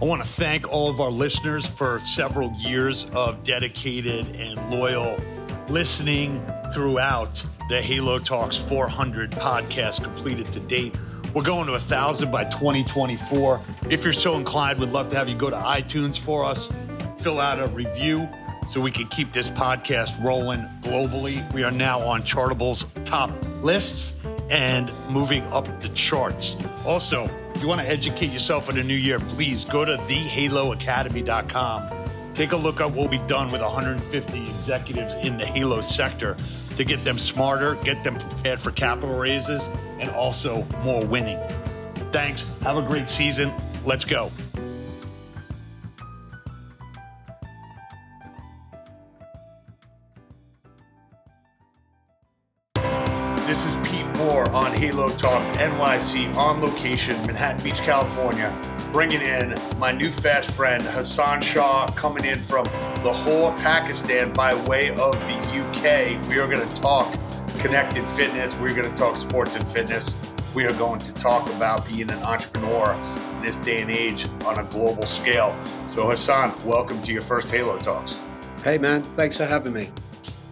I want to thank all of our listeners for several years of dedicated and loyal listening throughout the Halo Talks 400 podcast completed to date. We're going to a thousand by 2024. If you're so inclined, we'd love to have you go to iTunes for us, fill out a review so we can keep this podcast rolling globally. We are now on Chartable's top lists and moving up the charts. Also, if you want to educate yourself in the new year, please go to thehaloacademy.com. Take a look at what we've done with 150 executives in the Halo sector to get them smarter, get them prepared for capital raises, and also more winning. Thanks. Have a great season. Let's go. Talks NYC on location, Manhattan Beach, California. Bringing in my new fast friend Hassan Shah, coming in from Lahore, Pakistan, by way of the UK. We are going to talk connected fitness. We're going to talk sports and fitness. We are going to talk about being an entrepreneur in this day and age on a global scale. So, Hassan, welcome to your first Halo Talks. Hey, man. Thanks for having me.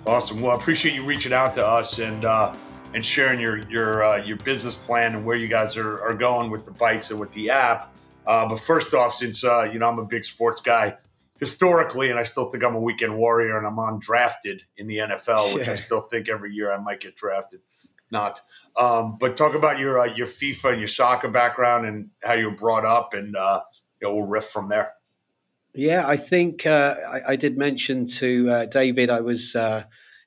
Awesome. Well, I appreciate you reaching out to us and uh, and sharing your your uh, your business plan and where you guys are, are going with the bikes and with the app. Uh, but first off, since uh, you know I'm a big sports guy historically, and I still think I'm a weekend warrior, and I'm undrafted in the NFL, which I still think every year I might get drafted. Not. Um, but talk about your uh, your FIFA and your soccer background and how you were brought up, and uh, you know, we'll riff from there. Yeah, I think uh, I, I, did mention to uh, David I was uh,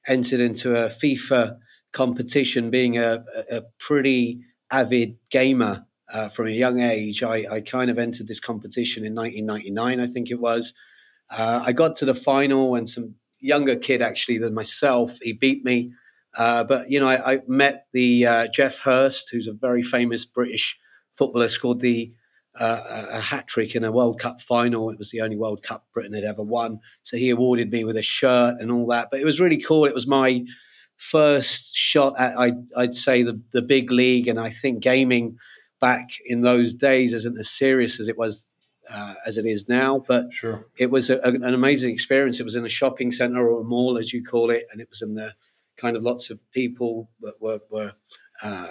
entered into a FIFA competition, being a, a pretty avid gamer uh, from a young age. I, I, kind of entered this competition in 1999, I think it was. Uh, I got to the final, and some younger kid actually than myself, he beat me. Uh, but you know, I, I met the uh, Geoff Hurst, who's a very famous British footballer, scored the uh, a hat trick in a World Cup final. It was the only World Cup Britain had ever won. So he awarded me with a shirt and all that. But it was really cool. It was my first shot at, I'd, I'd say, the, the big league. And I think gaming back in those days isn't as serious as it was uh, as it is now. But sure. it was a, an amazing experience. It was in a shopping center or a mall, as you call it, and it was in the kind of lots of people that were, were uh,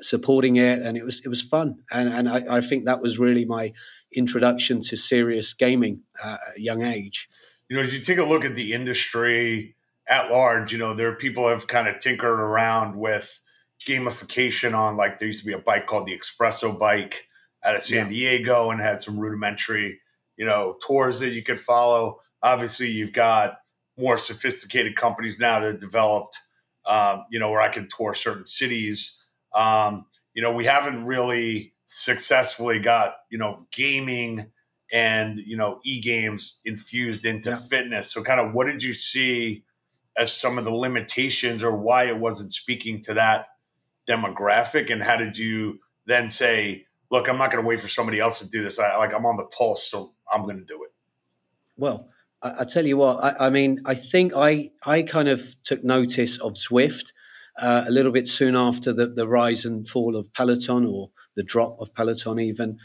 supporting it, and it was it was fun. And and I, I, think that was really my introduction to serious gaming uh, at a young age. You know, as you take a look at the industry at large, you know, there are people have kind of tinkered around with gamification on like there used to be a bike called the Expresso bike out of San yeah. Diego and had some rudimentary, you know, tours that you could follow. Obviously, you've got more sophisticated companies now that have developed, um, you know, where I can tour certain cities. Um, you know, we haven't really successfully got, you know, gaming and, you know, e games infused into yeah. fitness. So, kind of what did you see as some of the limitations or why it wasn't speaking to that demographic? And how did you then say, look, I'm not going to wait for somebody else to do this. I like I'm on the pulse, so I'm going to do it. Well, I, I tell you what. I, I, mean, I think I I kind of took notice of Zwift uh, a little bit soon after the, the rise and fall of Peloton or the drop of Peloton, even.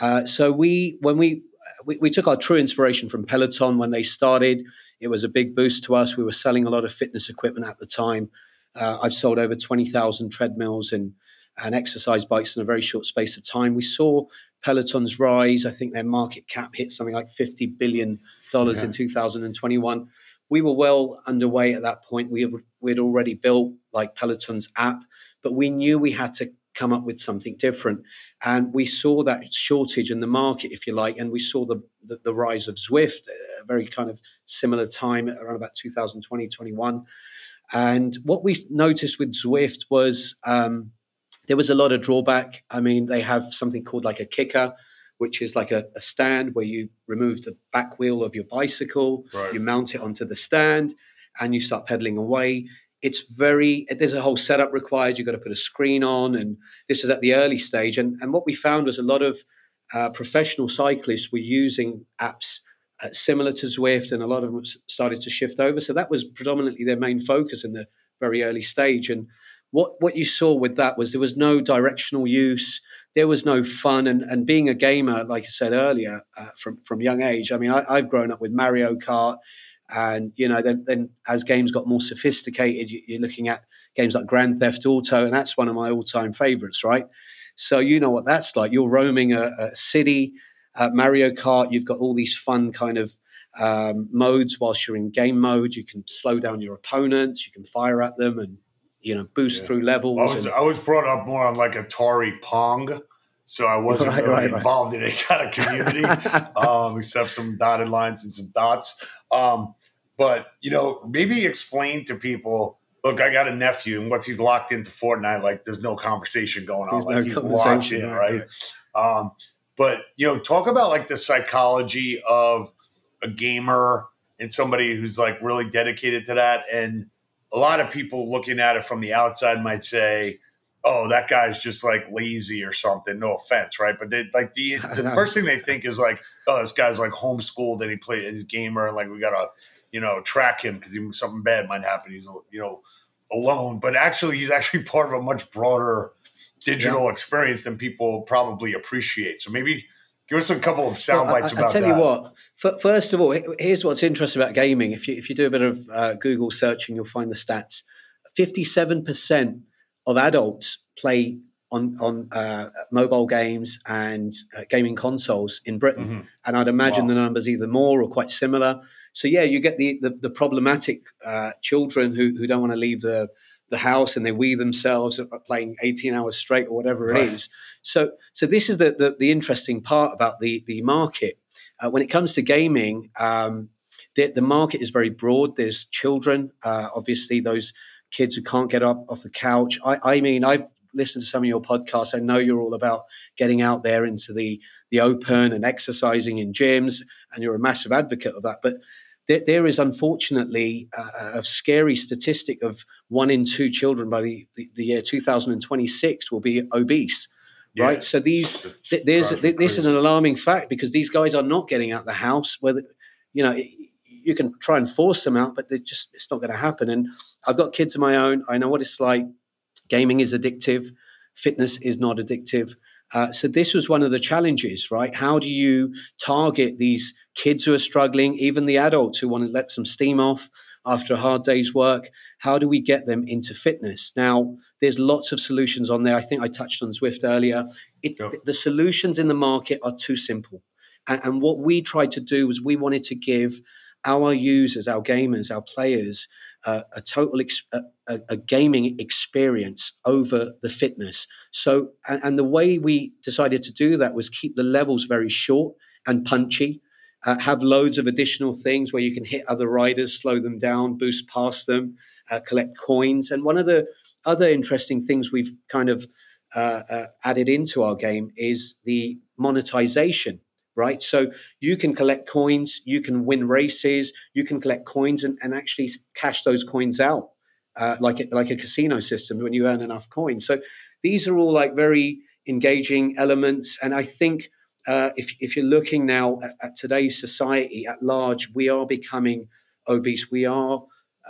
Uh, so we when we, we, we took our true inspiration from Peloton when they started. It was a big boost to us. We were selling a lot of fitness equipment at the time. Uh, I've sold over twenty thousand treadmills and and exercise bikes in a very short space of time. We saw Peloton's rise. I think their market cap hit something like $50 billion yeah. in 2021. We were well underway at that point. We had already built like Peloton's app, but we knew we had to come up with something different. And we saw that shortage in the market, if you like, and we saw the, the, the rise of Zwift, a very kind of similar time around about 2020, 21. And what we noticed with Zwift was um, there was a lot of drawback. I mean, they have something called like a kicker, which is like a, a stand where you remove the back wheel of your bicycle, right. you mount it onto the stand, and you start pedaling away. It's very, there's a whole setup required. You've got to put a screen on. And this was at the early stage. And, and what we found was a lot of uh, professional cyclists were using apps uh, similar to Zwift, and a lot of them started to shift over. So that was predominantly their main focus in the very early stage. And what what you saw with that was there was no directional use, there was no fun, and and being a gamer, like I said earlier, uh, from from young age. I mean, I, I've grown up with Mario Kart and you know, then, then as games got more sophisticated, you, are looking at games like Grand Theft Auto, and that's one of my all-time favorites, right? So you know what that's like. You're roaming a, a city. Uh, Mario Kart, you've got all these fun kind of um, modes whilst you're in game mode. You can slow down your opponents. You can fire at them and you know boost yeah. through levels. I was, and, I was brought up more on like Atari Pong so I wasn't right, really right, involved right. in any kind of community, um, except some dotted lines and some dots. Um, but you know, maybe explain to people. Look, I got a nephew, and once he's locked into Fortnite, like there's no conversation going on. There's like no he's locked in, right? Um, but you know, talk about like the psychology of a gamer and somebody who's like really dedicated to that. And a lot of people looking at it from the outside might say, oh, that guy's just like lazy or something. No offense, right? But they like the the first thing they think is like, oh, this guy's like homeschooled and he played his gamer, and like we gotta, you know, track him because something bad might happen. He's you know alone, but actually he's actually part of a much broader digital yeah. experience than people probably appreciate. So maybe give us a couple of sound bites well, I, about I tell that. you what. First of all, here's what's interesting about gaming. If you if you do a bit of uh, Google searching, you'll find the stats. Fifty-seven percent of adults play on on uh, mobile games and uh, gaming consoles in Britain, mm-hmm. and I'd imagine wow. the numbers either more or quite similar. So yeah, you get the the, the problematic uh, children who who don't want to leave the the house and they wee themselves playing 18 hours straight or whatever it right. is. So so this is the, the, the interesting part about the the market uh, when it comes to gaming. Um, the, the market is very broad. There's children, uh, obviously those kids who can't get up off the couch. I, I mean, I've listened to some of your podcasts. I know you're all about getting out there into the the open and exercising in gyms, and you're a massive advocate of that. But there, there is unfortunately a, a, scary statistic of one in two children by the, the, the year 2026 will be obese. Yeah. Right, so these th- there's th- this is an alarming fact because these guys are not getting out the house. Whether you know you can try and force them out, but they just it's not going to happen. And I've got kids of my own. I know what it's like. Gaming is addictive. Fitness is not addictive. Uh, so this was one of the challenges, right? How do you target these kids who are struggling, even the adults who want to let some steam off after a hard day's work? How do we get them into fitness? Now, there's lots of solutions on there. I think I touched on Zwift earlier. It. The solutions in the market are too simple. And, and what we tried to do was we wanted to give our users, our gamers, our players, uh, a total ex- a, a, gaming experience over the fitness. So, and, and, the way we decided to do that was keep the levels very short and punchy. Uh, have loads of additional things where you can hit other riders, slow them down, boost past them, uh, collect coins. And one of the other interesting things we've kind of uh, uh, added into our game is the monetization right? So you can collect coins, you can win races, you can collect coins and, and actually cash those coins out uh, like a, like a casino system when you earn enough coins. So these are all like very engaging elements, and I think. Uh, if, if you're looking now at, at, today's society at large, we are becoming obese. We are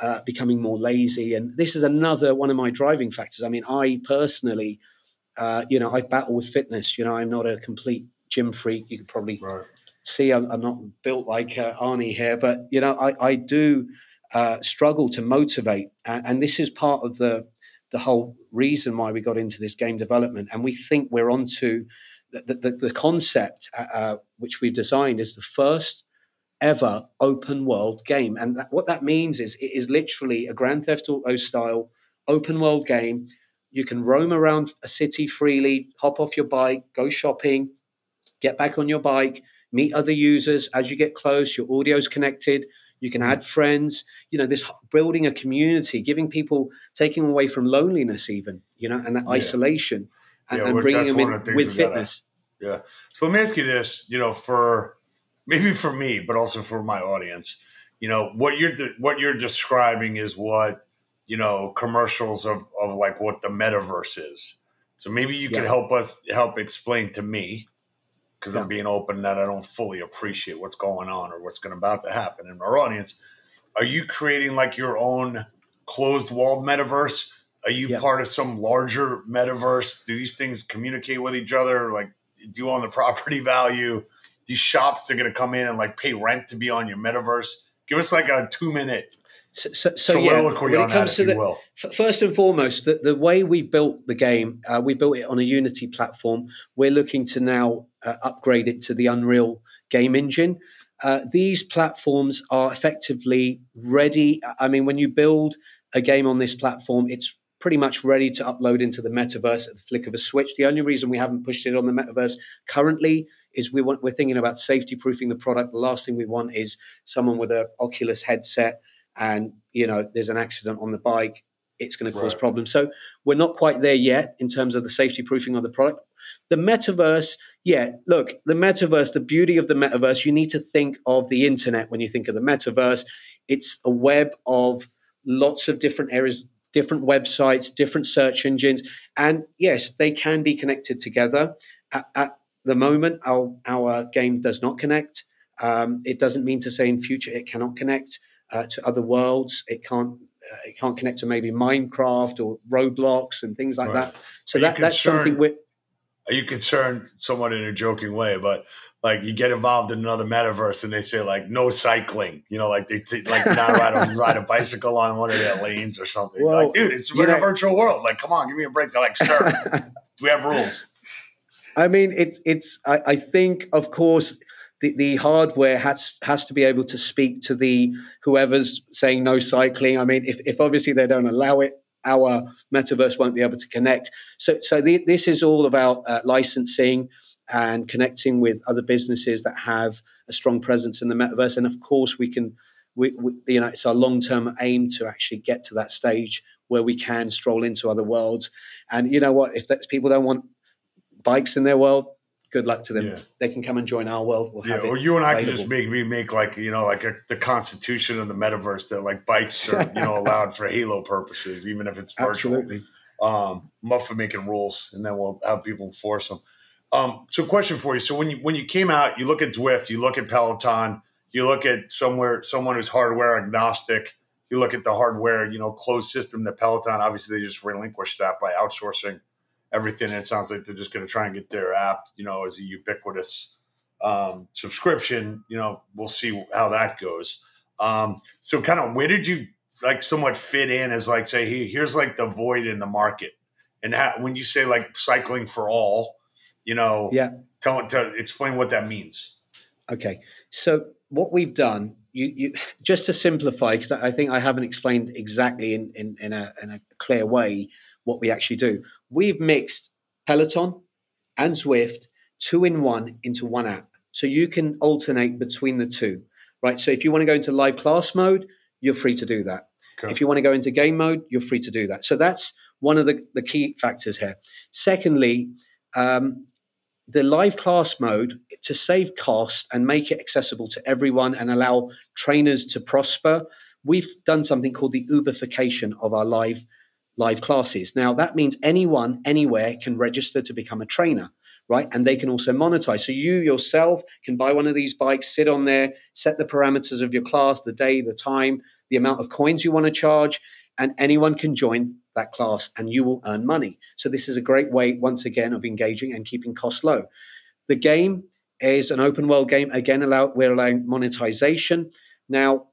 uh, becoming more lazy, and this is another one of my driving factors. I mean, I personally, uh, you know, I battle with fitness. You know, I'm not a complete gym freak. You could probably right. see I'm, I'm, not built like uh, Arnie here, but you know, I, I do uh, struggle to motivate, and, and, this is part of the the whole reason why we got into this game development. And we think we're onto the, the, the concept uh, uh, which we've designed is the first ever open world game, and that, what that means is it is literally a Grand Theft Auto style open world game. You can roam around a city freely, hop off your bike, go shopping, get back on your bike, meet other users. As you get close, your audio's connected. You can mm. add friends. You know, this building a community, giving people, taking away from loneliness, even you know, and that yeah. isolation, and, yeah, and bringing them in with fitness. Gotta, yeah. So let me ask you this. You know, for maybe for me, but also for my audience. You know, what you're de- what you're describing is what you know commercials of of like what the metaverse is. So maybe you yeah. could help us help explain to me because yeah. I'm being open that I don't fully appreciate what's going on or what's going about to happen in our audience. Are you creating like your own closed walled metaverse Are you yeah. part of some larger metaverse? Do these things communicate with each other? Like, do you own the property value? These shops are going to come in and like pay rent to be on your metaverse. Give us like a two minute so, so, so yeah, when it comes to the f- first and foremost, the, the way we've built the game, uh, we built it on a Unity platform. We're looking to now uh, upgrade it to the Unreal game engine. Uh, these platforms are effectively ready. I mean, when you build a game on this platform, it's pretty much ready to upload into the metaverse at the flick of a switch. The only reason we haven't pushed it on the metaverse currently is we want, we're thinking about safety proofing the product. The last thing we want is someone with an Oculus headset and you know there's an accident on the bike it's going to cause right. problems. So we're not quite there yet in terms of the safety proofing of the product. The metaverse yeah look the metaverse the beauty of the metaverse you need to think of the internet when you think of the metaverse. It's a web of lots of different areas different websites different search engines and yes they can be connected together. At, at the moment our, our game does not connect. Um, it doesn't mean to say in future it cannot connect uh, to other worlds. It can't Uh, it can't connect to maybe Minecraft or Roblox and things like right. that. So that that's something we are you concerned somewhat in a joking way but like you get involved in another metaverse and they say like no cycling you know like they t- like not ride a, ride a bicycle on one of their lanes or something. Well, like dude it's in a virtual world. Like come on give me a break. They're like sir we have rules? I mean it's it's I, I think of course the, the hardware has has to be able to speak to the whoever's saying no cycling. I mean, if, if obviously they don't allow it, our metaverse won't be able to connect. So so the, this is all about uh, licensing and connecting with other businesses that have a strong presence in the metaverse. And of course, we can. We, we, you know, it's our long-term aim to actually get to that stage where we can stroll into other worlds. And you know what? If people don't want bikes in their world, good luck to them. Yeah. They can come and join our world. We'll have it. yeah, or you and I can just make me make like you know like a, the constitution of the metaverse that like bikes are you know allowed for Halo purposes, even if it's virtual. Absolutely. Um, for making rules, and then we'll have people enforce them. Um, so, question for you: So, when you when you came out, you look at Zwift, you look at Peloton, you look at somewhere someone who's hardware agnostic. You look at the hardware, you know, closed system that Peloton. Obviously, they just relinquished that by outsourcing everything. And it sounds like they're just going to try and get their app, you know, as a ubiquitous um, subscription. You know, we'll see how that goes. Um, so, kind of, where did you like somewhat fit in as like say, hey, here's like the void in the market, and how, when you say like cycling for all, you know, yeah, tell to explain what that means. Okay, so what we've done you, you, just to simplify, because I think I haven't explained exactly in, in, in, a, in, a, clear way what we actually do. We've mixed Peloton and Zwift two in one into one app. So you can alternate between the two, right? So if you want to go into live class mode, you're free to do that. Okay. If you want to go into game mode, you're free to do that. So that's one of the, the key factors here. Secondly, um, the live class mode to save cost and make it accessible to everyone and allow trainers to prosper. We've done something called the Uberification of our live live classes. Now, that means anyone, anywhere can register to become a trainer, right? And they can also monetize. So you yourself can buy one of these bikes, sit on there, set the parameters of your class, the day, the time, the amount of coins you want to charge, and anyone can join that class and you will earn money. So this is a great way, once again, of engaging and keeping costs low. The game is an open world game. Again, allow, we're allowing monetization. Now,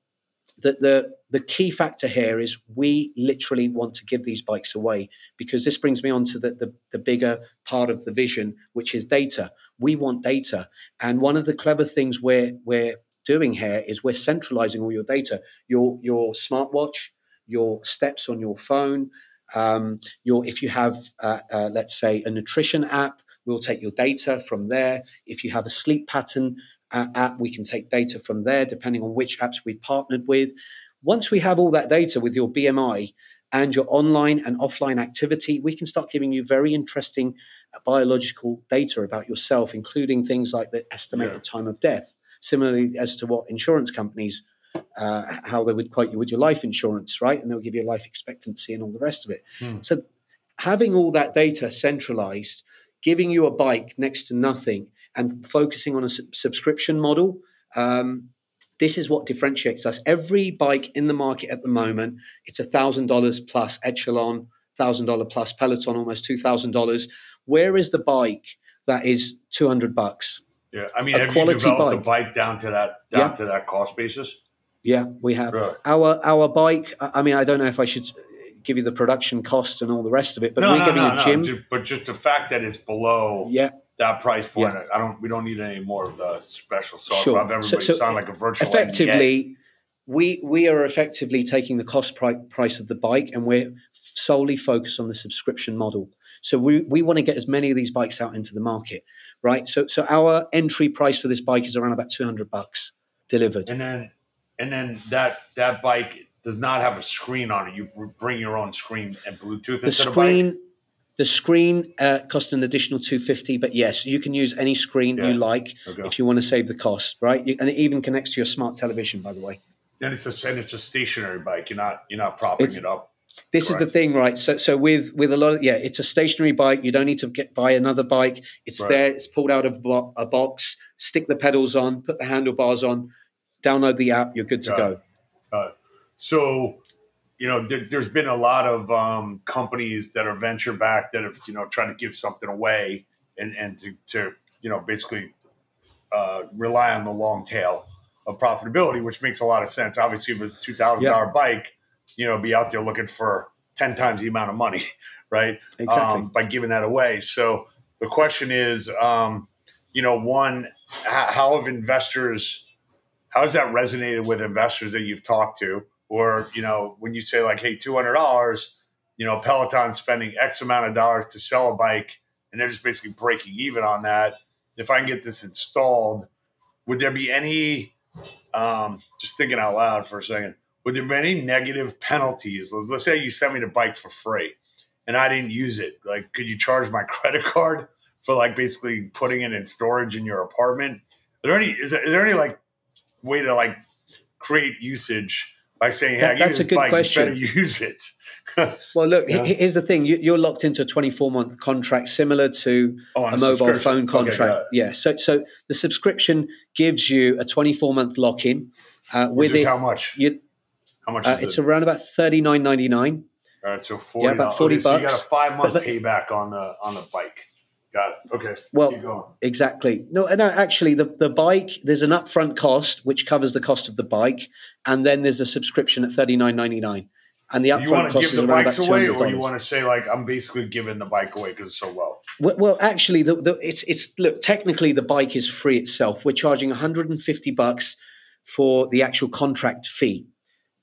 the, the the key factor here is we literally want to give these bikes away because this brings me on to the, the, the, bigger part of the vision, which is data. We want data. And one of the clever things we're, we're doing here is we're centralizing all your data, your, your smartwatch, your steps on your phone, um, your, if you have, uh, uh, let's say, a nutrition app, we'll take your data from there. If you have a sleep pattern uh, app, we can take data from there, depending on which apps we've partnered with. Once we have all that data with your BMI and your online and offline activity, we can start giving you very interesting uh, biological data about yourself, including things like the estimated yeah. time of death, similarly as to what insurance companies. Uh, how they would quote you with your life insurance, right? And they'll give you a life expectancy and all the rest of it. Hmm. So, having all that data centralized, giving you a bike next to nothing, and focusing on a su- subscription model um, this is what differentiates us. Every bike in the market at the moment, it's a thousand dollars plus Echelon, thousand dollar plus Peloton, almost two thousand dollars. Where is the bike that is two hundred bucks? Yeah, I mean, a have quality you developed bike. the bike down to that down yeah. to that cost basis? Yeah, we have our our bike. I mean, I don't know if I should give you the production cost and all the rest of it, but no, we're no, giving no, a gym. But just the fact that it's below yeah. That price point, yeah. I don't. We don't need any more of the special sauce. Sure. Have everybody so, so sound like a virtual. Effectively, we we are effectively taking the cost price of the bike and we're solely focused on the subscription model. So we we want to get as many of these bikes out into the market, right? So so our entry price for this bike is around about two hundred bucks delivered. And then and then that that bike does not have a screen on it. You bring your own screen and Bluetooth the screen. The, the screen uh, costs an additional two fifty, but yes, you can use any screen yeah. you like okay. if you want to save the cost, right? You, and it even connects to your smart television, by the way. And it's a and it's a stationary bike. You're not you're not propping it's, it up. This Correct. is the thing, right? So so with with a lot of yeah, it's a stationary bike. You don't need to get buy another bike. It's right. there. It's pulled out of a box. Stick the pedals on. Put the handlebars on. Download the app. You're good to Got go. It. It. So you know, there, has been a lot of um, companies that are venture backed that have, you know, trying to give something away and, and to, to, you know, basically uh, rely on the long tail of profitability, which makes a lot of sense. Obviously, if it's a two thousand yeah. dollar bike, you know, be out there looking for ten times the amount of money, right? Exactly. Um, by giving that away. So the question is, um, you know, one, how, how have investors, how has that resonated with investors that you've talked to, or you know, when you say like, hey, two hundred dollars, you know, Peloton spending X amount of dollars to sell a bike, and they're just basically breaking even on that. If I can get this installed, would there be any um, just thinking out loud for a second. Would there be any negative penalties? Let's, let's say you sent me the bike for free and I didn't use it. Like, could you charge my credit card for like basically putting it in storage in your apartment? Are there any, is there, is there any like way to like create usage by saying, hey, that, that's a good bike, question. better use it? well, look, yeah. here's the thing: you, are locked into a 24 month contract, similar to oh, a mobile phone contract. Okay, yeah. So, so the subscription gives you a 24 month lock in. Uh, with it, how much? You, how much? Uh, it's it? around about 39.99. All right, so 40 yeah, about 40 okay, bucks. So you got a five month payback on the on the bike. Got it. Okay. Well, exactly. No, no. Uh, actually, the the bike there's an upfront cost which covers the cost of the bike, and then there's a subscription at thirty nine ninety nine and the upfront cost is around about away, or you want to say like I'm basically giving the bike away because it's so low? Well, well actually, the, the, it's it's look technically the bike is free itself. We're charging 150 bucks for the actual contract fee,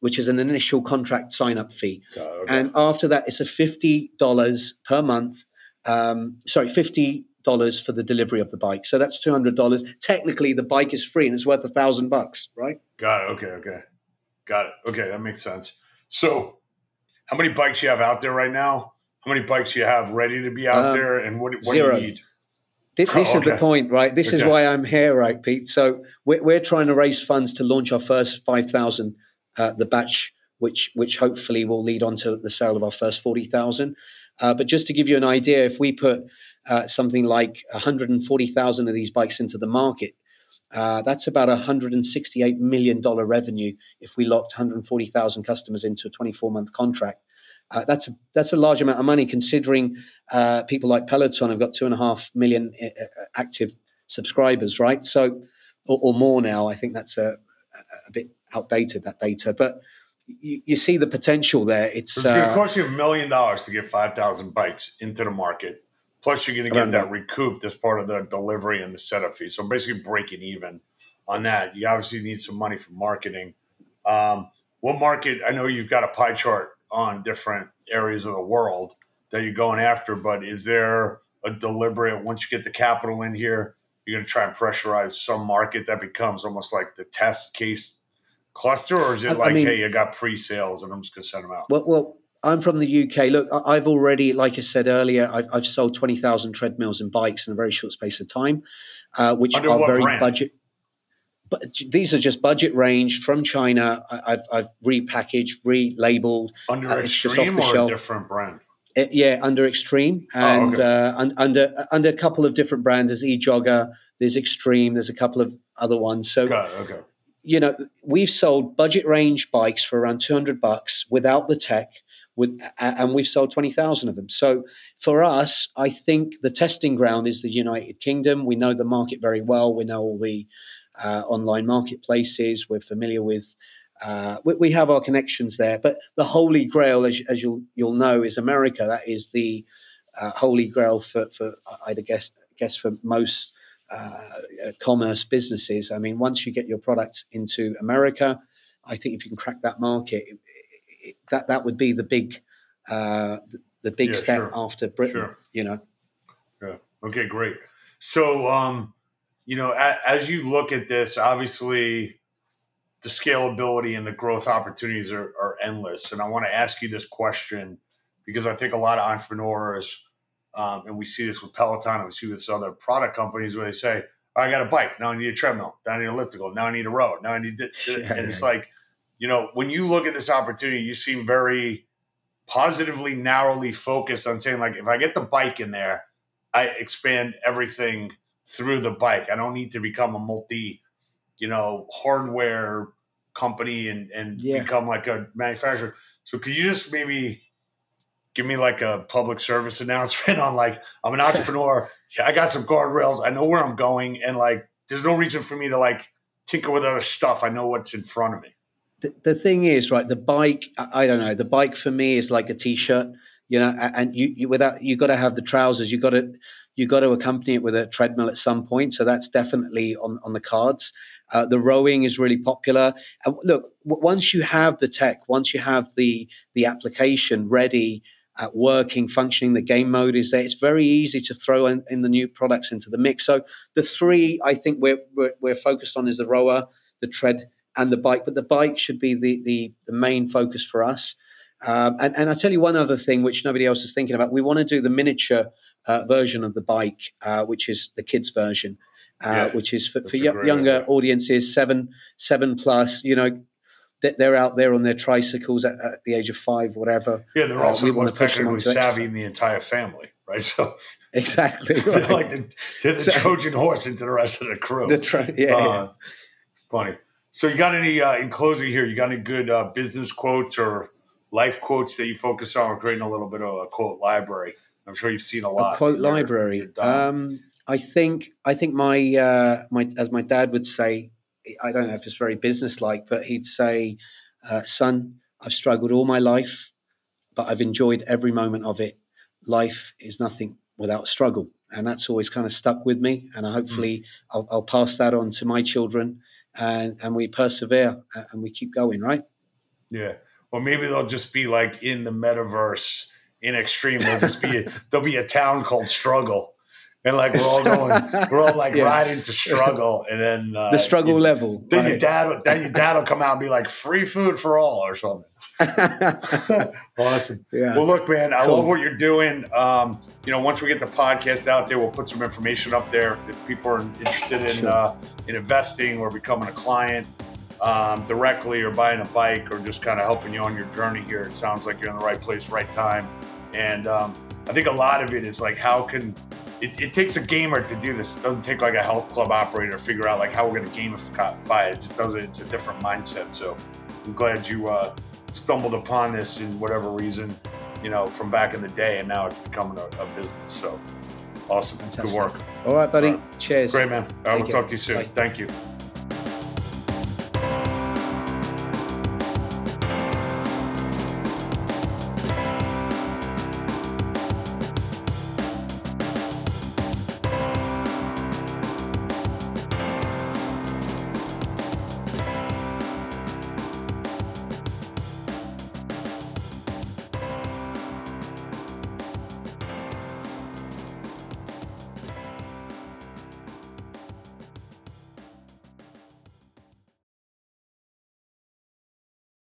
which is an initial contract sign up fee, okay. and after that, it's a fifty dollars per month. Um, sorry, fifty dollars for the delivery of the bike. So that's two hundred dollars. Technically, the bike is free and it's worth a thousand bucks, right? Got it. Okay. Okay. Got it. Okay, that makes sense. So how many bikes you have out there right now? How many bikes you have ready to be out um, there, and what, what zero. do you need? This, oh, okay. is the point, right? This okay. is why I'm here, right, Pete? So we're, we're trying to raise funds to launch our first 5,000, uh, the batch, which which hopefully will lead on to the sale of our first 40,000. Uh, but just to give you an idea, if we put uh, something like 140,000 of these bikes into the market, uh, that's about $168 million revenue if we locked 140,000 customers into a 24 month contract. Uh, that's a, that's a large amount of money considering uh, people like Peloton have got two and a half million uh, uh, active subscribers, right? So, or, or more now. I think that's a, a, bit outdated that data, but you, you see the potential there. It's, it's going to cost you a million dollars to get five thousand bikes into the market Plus, you're going to get that recouped as part of the delivery and the setup fee. So basically, breaking even on that. You obviously need some money for marketing. Um, what market? I know you've got a pie chart on different areas of the world that you're going after, but is there a deliberate once you get the capital in here, you're going to try and pressurize some market that becomes almost like the test case cluster, or is it like, I mean, hey, you got pre-sales and I'm just going to send them out? Well, well, I'm from the UK. Look, I've already, like I said earlier, I've, I've sold 20,000 treadmills and bikes in a very short space of time, uh, which Under are very brand? budget. But these are just budget range from China. I've, I've repackaged, relabeled. Under uh, Extreme or shelf. different brand? It, uh, yeah, under Extreme and oh, okay. uh, un, under under a couple of different brands. There's eJogger, there's Extreme, there's a couple of other ones. So, okay. You know, we've sold budget range bikes for around 200 bucks without the tech with, and we've sold 20,000 of them. So for us, I think the testing ground is the United Kingdom. We know the market very well. We know all the uh, online marketplaces. We're familiar with. Uh, we, we, have our connections there, but the holy grail, as, as you'll you'll know, is America. That is the uh, holy grail for, for I'd guess guess for most uh, commerce businesses. I mean, once you get your product into America, I think if you can crack that market, it, it, that that would be the big uh, the, the, big yeah, step sure. after Britain. Sure. You know. Yeah. Okay. Great. So, um, you know, a, as you look at this, obviously, the scalability and the growth opportunities are, are endless. And I want to ask you this question because I think a lot of entrepreneurs um, and we see this with Peloton, and we see this with other product companies where they say, I got a bike. Now I need a treadmill. Now I need an elliptical. Now I need a road. Now I need this. Yeah, and it's like, you know, when you look at this opportunity, you seem very positively, narrowly focused on saying, like, if I get the bike in there, I expand everything through the bike. I don't need to become a multi, you know, hardware company and, and yeah. become like a manufacturer. So could you just maybe give me like a public service announcement on like I'm an entrepreneur. I got some guardrails. I know where I'm going, and like there's no reason for me to like tinker with other stuff. I know what's in front of me. The, the thing is, right? The bike. I, I don't know. The bike for me is like a t-shirt. You know, and you, you without you got to have the trousers. You got to you got to accompany it with a treadmill at some point. So that's definitely on on the cards. Uh, the rowing is really popular. And look, w- once you have the tech, once you have the the application ready, at working, functioning. The game mode is there. It's very easy to throw in, in the new products into the mix. So the three I think we're, we're, we're focused on is the rower, the tread, and the bike. But the bike should be the the, the main focus for us. Um, and, and I'll tell you one other thing which nobody else is thinking about. We want to do the miniature uh, version of the bike, uh, which is the kids version. Uh, yeah, which is for, for younger idea. audiences, seven seven plus. You know, they're out there on their tricycles at, at the age of five, whatever. Yeah, they're also uh, the most technically savvy in the entire family, right? So exactly, right. like the, the so, Trojan horse into the rest of the crew. The tra- yeah, uh, yeah, funny. So you got any uh, in closing here? You got any good uh, business quotes or life quotes that you focus on? We're creating a little bit of a quote library. I'm sure you've seen a lot. A quote library. Um, I think I think my uh, my as my dad would say, I don't know if it's very businesslike, but he'd say, uh, "Son, I've struggled all my life, but I've enjoyed every moment of it. Life is nothing without struggle." And that's always kind of stuck with me. And I hopefully mm. I'll, I'll, pass that on to my children, and and we persevere and we keep going, right? Yeah. Well, maybe they'll just be like in the metaverse in extreme. There'll just be a, there'll be a town called Struggle and like we're all going, we're all like yeah. riding to struggle, and then uh, the struggle you, level. Then right. your dad, then your dad will come out and be like, "Free food for all" or something. awesome. Yeah. Well, look, man, I cool. love what you're doing. Um, you know, once we get the podcast out there, we'll put some information up there if, if people are interested in sure. uh, in investing or becoming a client. Um, directly or buying a bike or just kind of helping you on your journey here. It sounds like you're in the right place, right time. And um, I think a lot of it is like, how can it, it, takes a gamer to do this. It doesn't take like a health club operator to figure out like how we're going to gamify it. It does it. It's a different mindset. So I'm glad you uh, stumbled upon this in whatever reason, you know, from back in the day, and now it's becoming a, a business. So awesome. Fantastic. Good work. All right, buddy. All right. Cheers. Great, man. All right, we'll talk to you soon. Bye. Thank you.